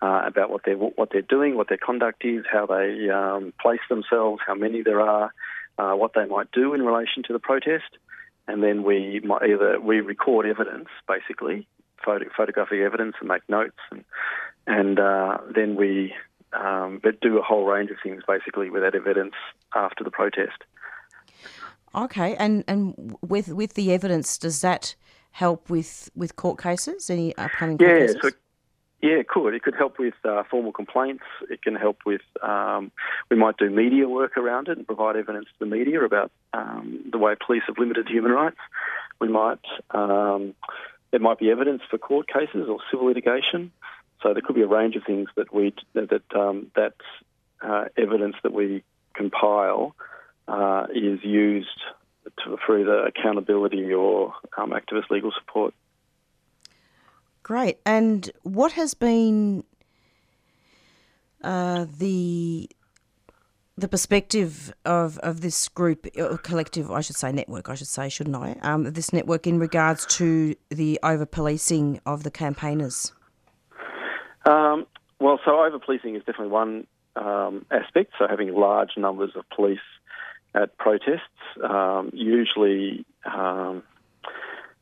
uh, about what they're what they're doing, what their conduct is, how they um, place themselves, how many there are, uh, what they might do in relation to the protest, and then we might either we record evidence, basically photo, photographic evidence, and make notes, and and uh, then we um, do a whole range of things basically with that evidence after the protest. Okay, and and with with the evidence, does that help with with court cases? Any upcoming court Yeah, cases? so yeah, it could. It could help with uh, formal complaints. It can help with. Um, we might do media work around it and provide evidence to the media about um, the way police have limited human rights. We might. Um, there might be evidence for court cases or civil litigation. So there could be a range of things that we that um, that uh, evidence that we compile uh, is used to, for either accountability or um, activist legal support. Great. And what has been uh, the the perspective of, of this group, or collective, I should say, network, I should say, shouldn't I? Um, this network in regards to the over policing of the campaigners. Um, well, so over policing is definitely one um, aspect. So having large numbers of police at protests, um, usually, um,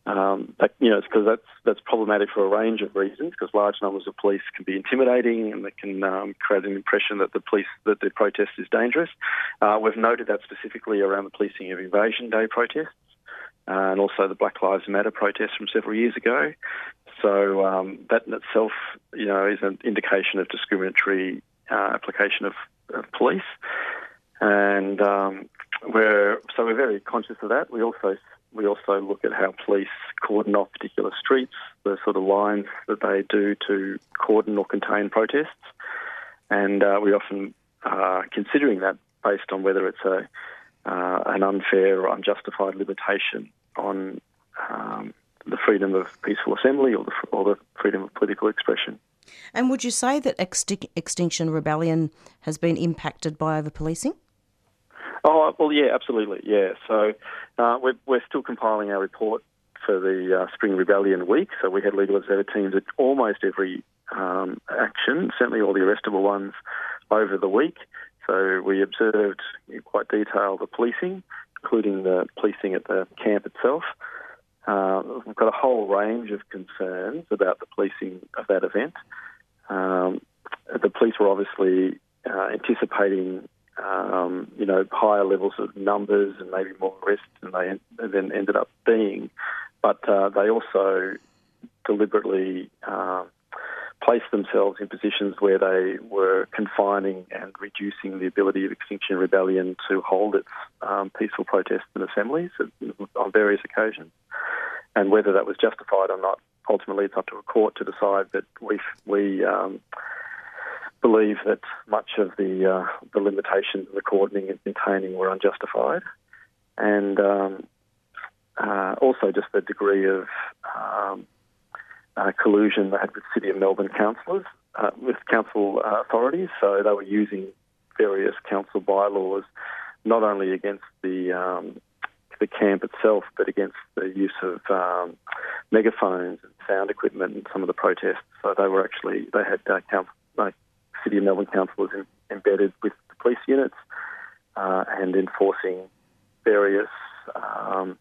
um, you know, because that's that's problematic for a range of reasons. Because large numbers of police can be intimidating, and they can um, create an impression that the police that the protest is dangerous. Uh, we've noted that specifically around the policing of Invasion Day protests. Uh, and also the Black Lives Matter protests from several years ago. So um, that in itself, you know, is an indication of discriminatory uh, application of, of police, and um, we're so we're very conscious of that. We also we also look at how police cordon off particular streets, the sort of lines that they do to cordon or contain protests, and uh, we often are considering that based on whether it's a uh, an unfair or unjustified limitation on um, the freedom of peaceful assembly or the, or the freedom of political expression. And would you say that Extin- Extinction Rebellion has been impacted by over policing? Oh, well, yeah, absolutely, yeah. So uh, we're, we're still compiling our report for the uh, Spring Rebellion week. So we had legal observer teams at almost every um, action, certainly all the arrestable ones, over the week. So we observed in quite detail the policing, including the policing at the camp itself. Uh, we've got a whole range of concerns about the policing of that event. Um, the police were obviously uh, anticipating, um, you know, higher levels of numbers and maybe more arrests than they en- then ended up being, but uh, they also deliberately uh, placed themselves in positions where they were confining and reducing the ability of Extinction Rebellion to hold its um, peaceful protests and assemblies on various occasions. And whether that was justified or not, ultimately it's up to a court to decide. But we we um, believe that much of the uh, the limitations of the cordoning and containing were unjustified, and um, uh, also just the degree of um, uh, collusion they had with City of Melbourne councillors, uh, with council uh, authorities. So they were using various council bylaws, not only against the um, the camp itself, but against the use of um, megaphones and sound equipment in some of the protests. So they were actually they had uh, council, like City of Melbourne councillors in, embedded with the police units uh, and enforcing various um,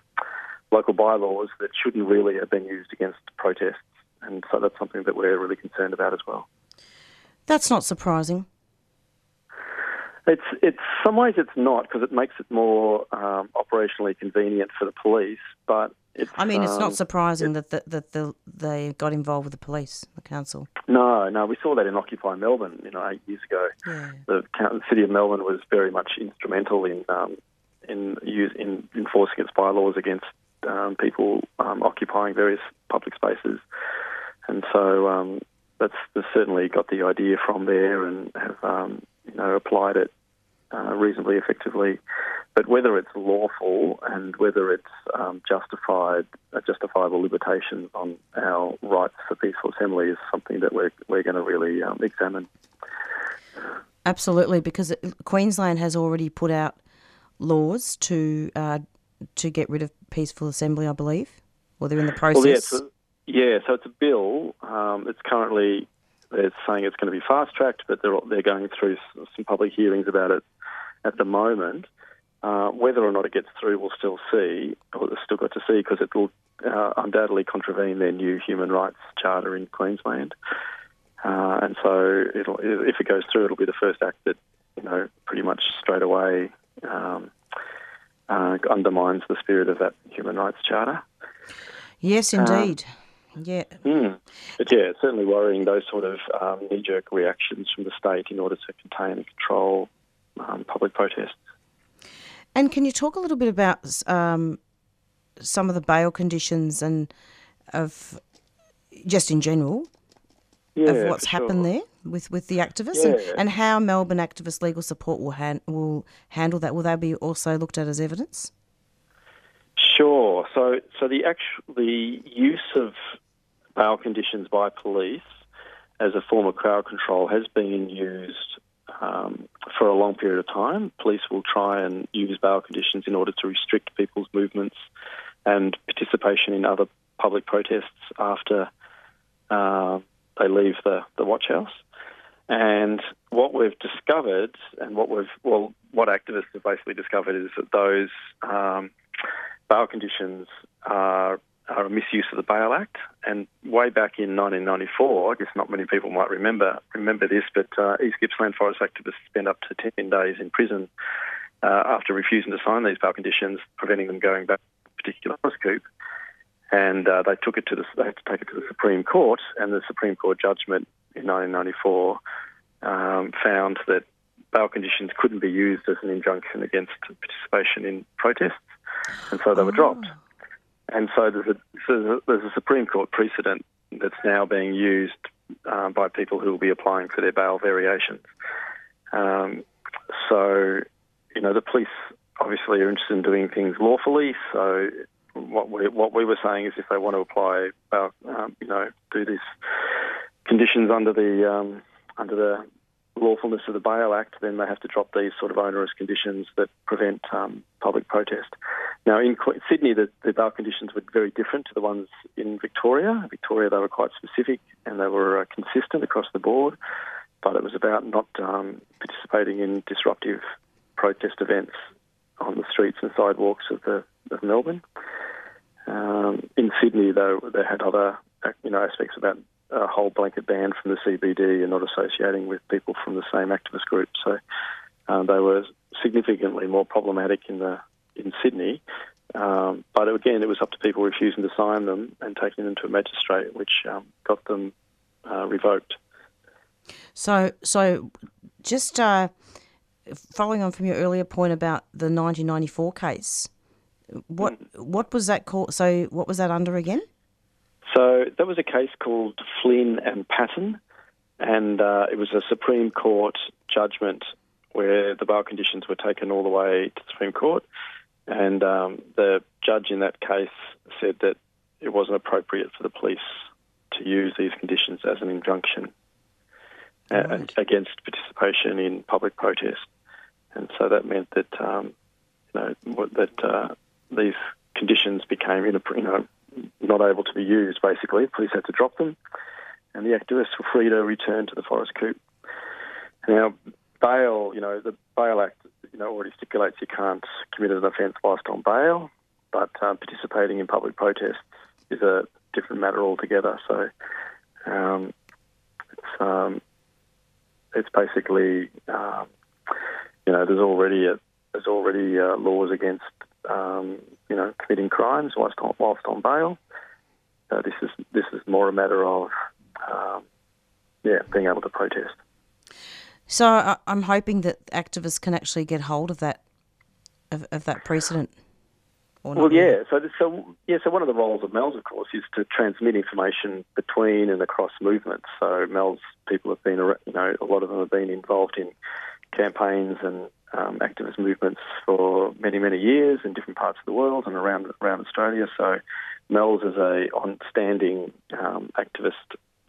local bylaws that shouldn't really have been used against protests. And so that's something that we're really concerned about as well. That's not surprising. It's it's some ways it's not because it makes it more um, operationally convenient for the police, but it's. I mean, it's um, not surprising that the, that the, they got involved with the police, the council. No, no, we saw that in Occupy Melbourne, you know, eight years ago. Yeah. The, the city of Melbourne was very much instrumental in um, in use, in enforcing its bylaws against um, people um, occupying various public spaces, and so um, that's, that's certainly got the idea from there and have um, you know applied it uh, reasonably effectively. But whether it's lawful and whether it's um, justified, uh, justifiable limitations on our rights for peaceful assembly is something that we're we're going to really um, examine. Absolutely, because Queensland has already put out laws to uh, to get rid of peaceful assembly, I believe. Well, they're in the process. Well, yeah, yeah, so it's a bill. Um, it's currently they're saying it's going to be fast tracked, but they're they're going through some public hearings about it at the moment. Uh, whether or not it gets through, we'll still see. We've still got to see because it will uh, undoubtedly contravene their new human rights charter in Queensland. Uh, and so, it'll, if it goes through, it'll be the first act that you know pretty much straight away um, uh, undermines the spirit of that human rights charter. Yes, indeed. Yeah. Mm. But yeah, it's certainly worrying those sort of um, knee jerk reactions from the state in order to contain and control um, public protests. And can you talk a little bit about um, some of the bail conditions and of just in general Yeah, of what's happened sure. there with, with the activists and, Yeah. and how Melbourne activist legal support will han- will handle that? Will they be also looked at as evidence? Sure. So, so the actual the use of bail conditions by police as a form of crowd control has been used um, for a long period of time. Police will try and use bail conditions in order to restrict people's movements and participation in other public protests after uh, they leave the, the watch house. And what we've discovered, and what we've well, what activists have basically discovered is that those um, bail conditions are, are a misuse of the Bail Act. And way back in 1994, I guess not many people might remember remember this, but uh, East Gippsland forest activists spent up to 10 days in prison uh, after refusing to sign these bail conditions, preventing them going back to a particular forest coop. And uh, they took it to the they had to take it to the Supreme Court, and the Supreme Court judgment in 1994 um, found that bail conditions couldn't be used as an injunction against participation in protests, and so they were dropped. And so there's a, there's a Supreme Court precedent that's now being used uh, by people who will be applying for their bail variations. Um, so, you know, the police obviously are interested in doing things lawfully. So, what we what we were saying is, if they want to apply, bail, um, you know, do these conditions under the um, under the lawfulness of the Bail Act, then they have to drop these sort of onerous conditions that prevent um, public protest. Now, in Sydney, the, the bail conditions were very different to the ones in Victoria. Victoria, they were quite specific and they were uh, consistent across the board, but it was about not um, participating in disruptive protest events on the streets and sidewalks of the of Melbourne. Um, in Sydney, though, they had other uh, you know aspects about a whole blanket ban from the CBD and not associating with people from the same activist group. So uh, they were significantly more problematic in the in Sydney. Um, but again, it was up to people refusing to sign them and taking them to a magistrate, which um, got them uh, revoked. So, so just uh, following on from your earlier point about the 1994 case, what what was that called? So, what was that under again? So there was a case called Flynn and Patton, and uh, it was a Supreme Court judgment where the bail conditions were taken all the way to the Supreme Court, and um, the judge in that case said that it wasn't appropriate for the police to use these conditions as an injunction uh, against participation in public protest, and so that meant that um, you know that uh, these conditions became you know not able to be used. Basically, police had to drop them, and the activists were free to return to the forest coop. Now, bail, you know, the Bail Act, you know, already stipulates you can't commit an offence whilst on bail, but um, participating in public protests is a different matter altogether. So, um, it's um, it's basically, um, you know, there's already a, there's already uh, laws against um, you know committing crimes whilst on, whilst on bail. Uh, this is this is more a matter of um, yeah being able to protest. So, I, I'm hoping that activists can actually get hold of that of, of that precedent. Or not Well, yeah. So, so yeah. So one of the roles of MALS, of course, is to transmit information between and across movements. So MALS people have been, you know, a lot of them have been involved in campaigns and um, activist movements for many, many years in different parts of the world and around around Australia. So MALS, as a on-standing um, activist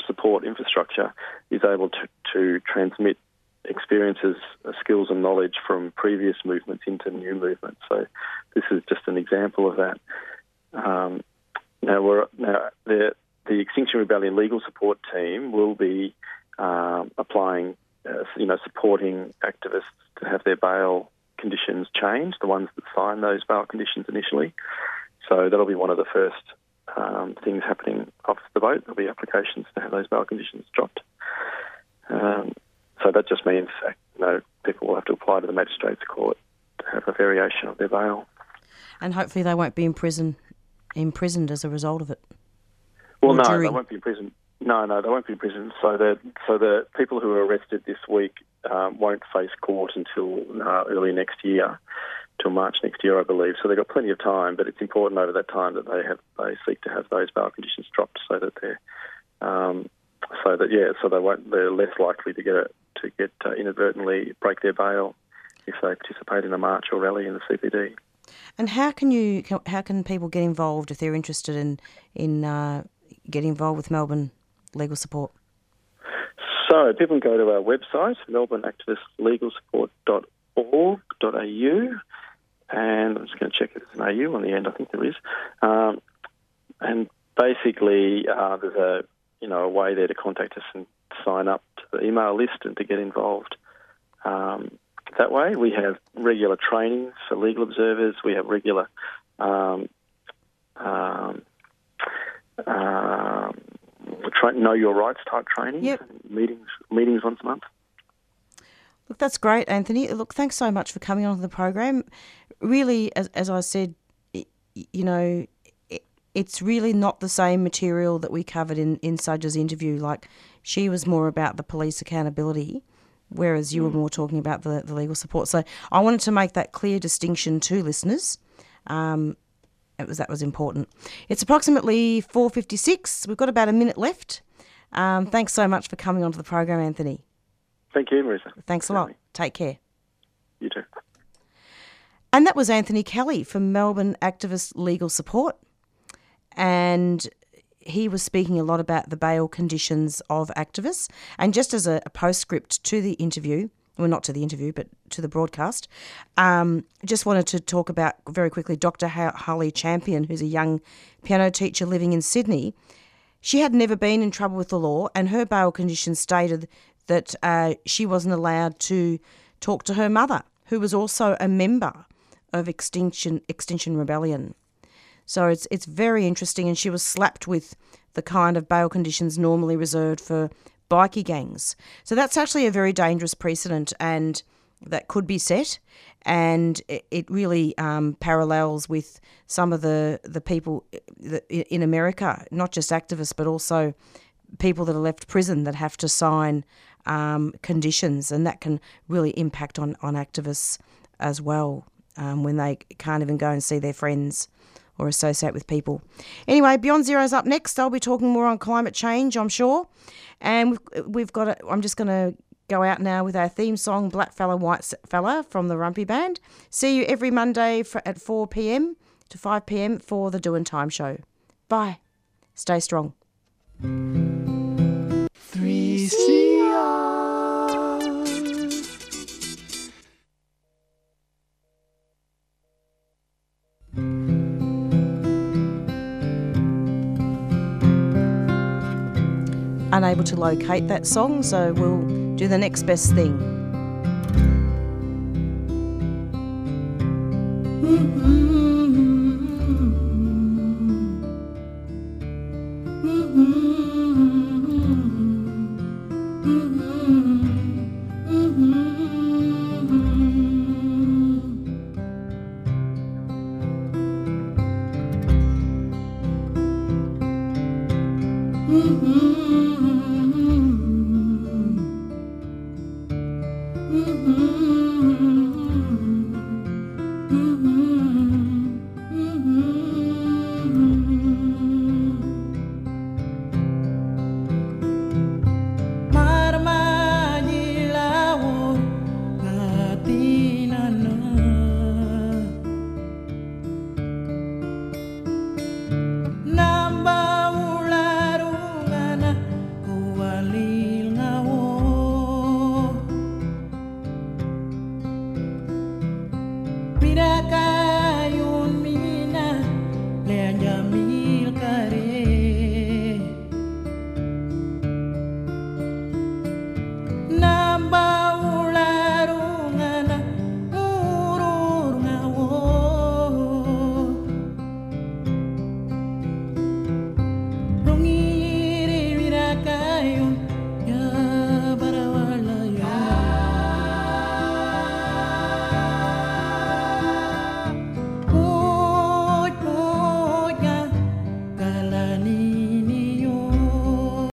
support infrastructure, is able to, to transmit experiences, uh, skills, and knowledge from previous movements into new movements. So this is just an example of that. Um, now, we're, now the, the Extinction Rebellion legal support team will be um, applying, uh, you know, supporting activists to have their bail conditions changed, the ones that signed those bail conditions initially. So that'll be one of the first um, things happening off the boat. There'll be applications to have those bail conditions dropped. Um, so that just means, you know, people will have to apply to the magistrates court to have a variation of their bail. And hopefully they won't be in prison, imprisoned as a result of it. Well, Or no, jury. they won't be in prison. No, no, they won't be in prison. So the so the people who were arrested this week um, won't face court until uh, early next year, till March next year, I believe. So they've got plenty of time. But it's important over that time that they have they seek to have those bail conditions dropped so that they're um, so that yeah, so they won't they're less likely to get a, to get uh, inadvertently break their bail if they participate in a march or rally in the CBD. And how can you? How can people get involved if they're interested in in uh, getting involved with Melbourne legal support? So people can go to our website, melbourneactivistlegalsupport.org.au, and I'm just going to check if there's an AU on the end. I think there is. Um, and basically, uh, there's a you know a way there to contact us and sign up to the email list and to get involved. Um, that way, we have regular trainings for legal observers. We have regular um, um, um, tra- know your rights type training, Yep. meetings meetings once a month. Look, that's great, Anthony. Look, thanks so much for coming onto the program. Really, as, as I said, you know, it, it's really not the same material that we covered in, in Sudge's interview. Like, she was more about the police accountability, whereas you were more talking about the, the legal support. So I wanted to make that clear distinction to listeners. Um, it was that was important. It's approximately four fifty six. We've got about a minute left. Um, thanks so much for coming onto the program, Anthony. Thank you, Marissa. Thanks a lot. Take care. You too. And that was Anthony Kelly from Melbourne Activist Legal Support. And he was speaking a lot about the bail conditions of activists. And just as a, a postscript to the interview, well, not to the interview, but to the broadcast, um, just wanted to talk about very quickly Dr. Holly Champion, who's a young piano teacher living in Sydney. She had never been in trouble with the law, and her bail conditions stated that uh, she wasn't allowed to talk to her mother, who was also a member of Extinction Extinction Rebellion. So it's it's very interesting, and she was slapped with the kind of bail conditions normally reserved for bikie gangs. So that's actually a very dangerous precedent, and that could be set. And it, really um, parallels with some of the the people in America, not just activists, but also people that are left prison that have to sign um, conditions, and that can really impact on, on activists as well um, when they can't even go and see their friends or associate with people. Anyway, Beyond Zero's up next. I'll be talking more on climate change, I'm sure. And we've, we've got, a, I'm just going to go out now with our theme song, Black Fella, White Fella from the Warumpi Band. See you every Monday for, at 4 p.m. to 5 p.m. for the Doing Time Show. Bye. Stay strong. 3CR. Unable to locate that song, so we'll do the next best thing. Marmanyilawo